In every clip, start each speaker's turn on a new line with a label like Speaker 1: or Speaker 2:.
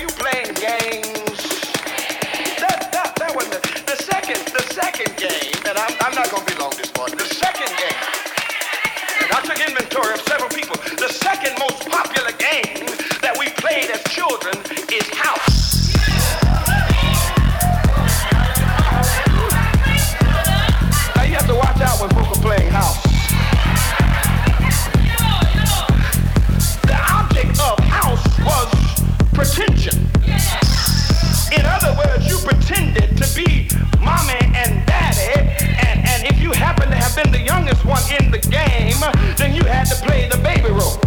Speaker 1: you playing games? That, that, that was the, the second, the second game. one in the game, then you had to play the baby role.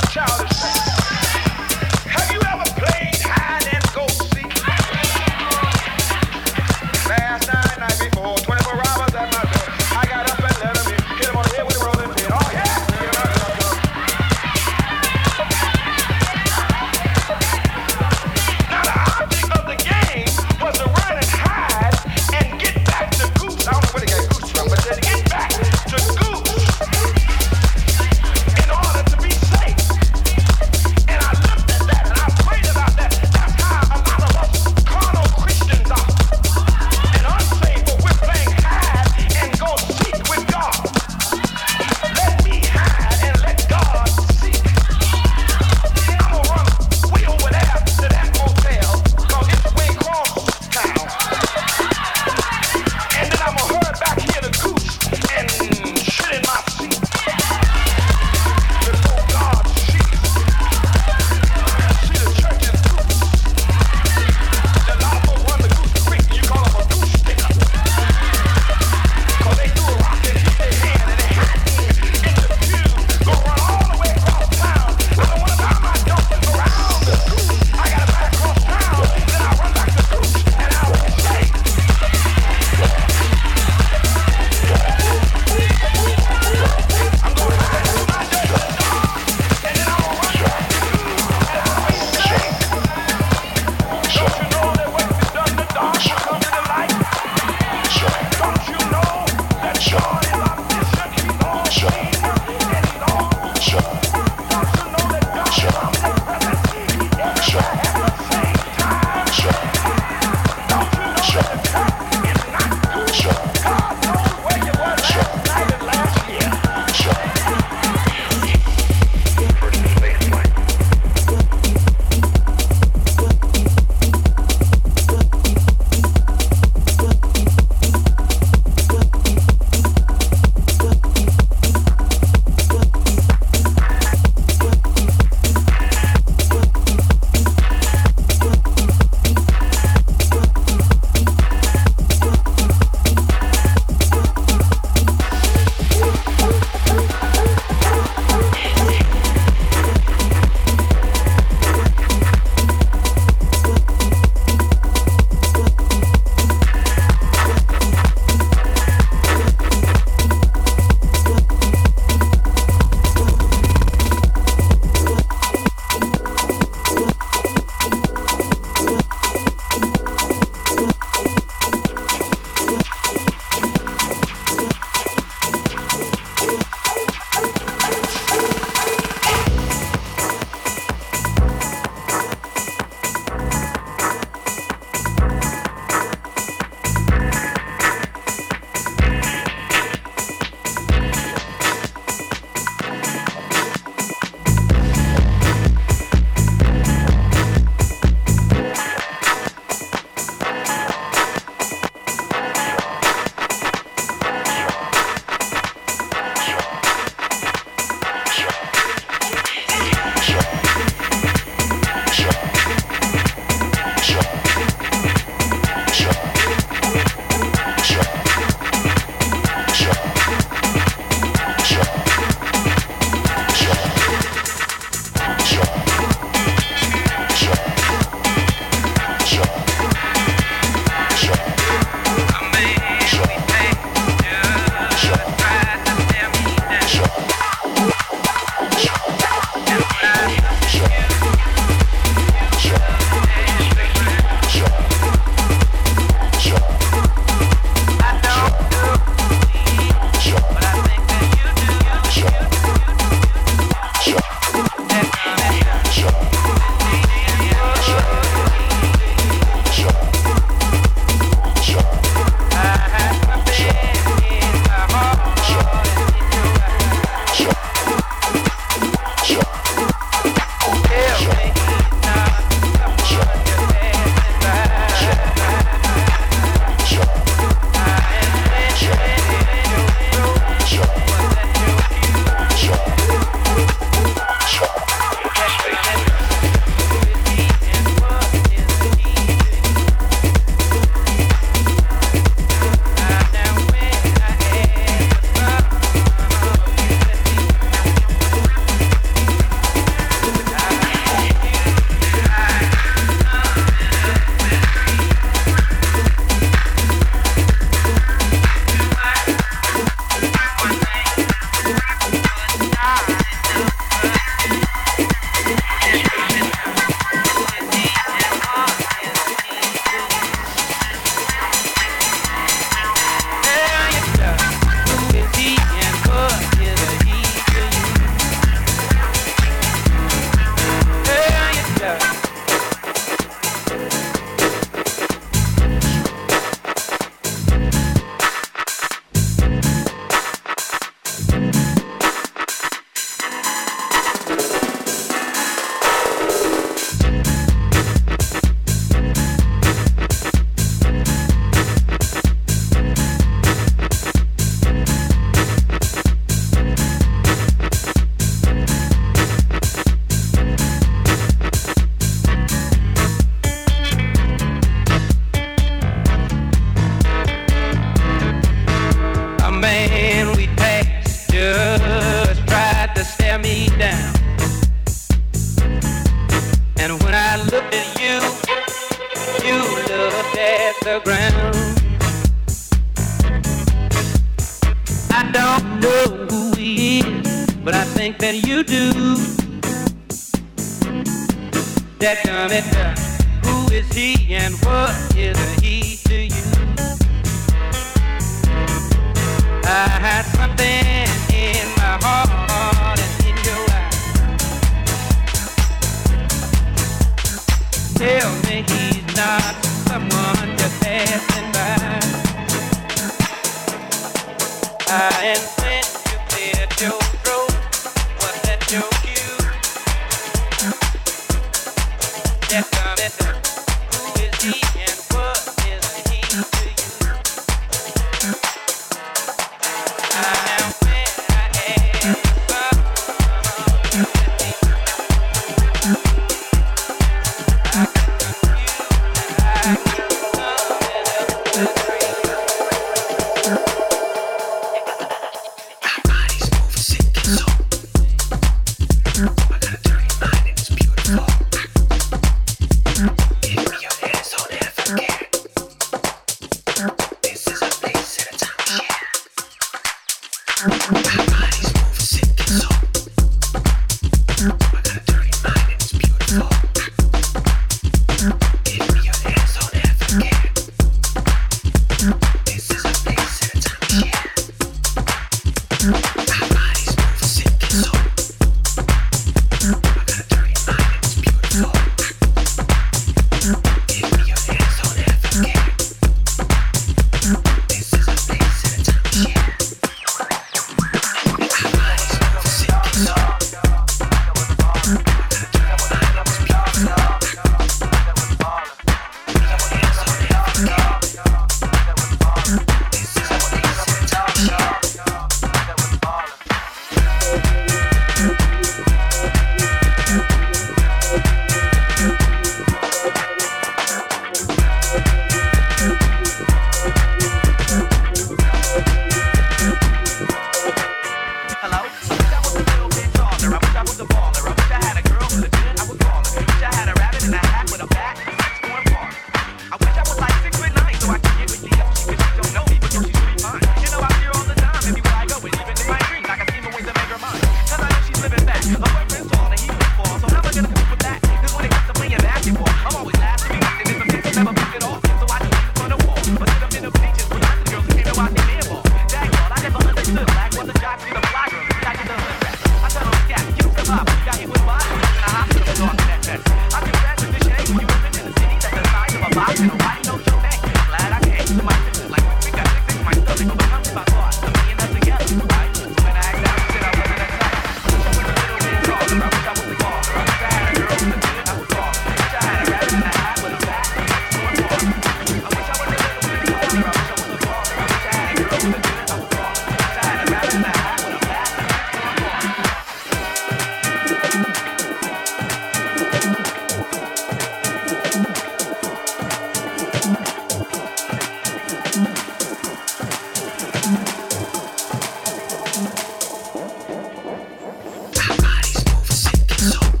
Speaker 2: Mix.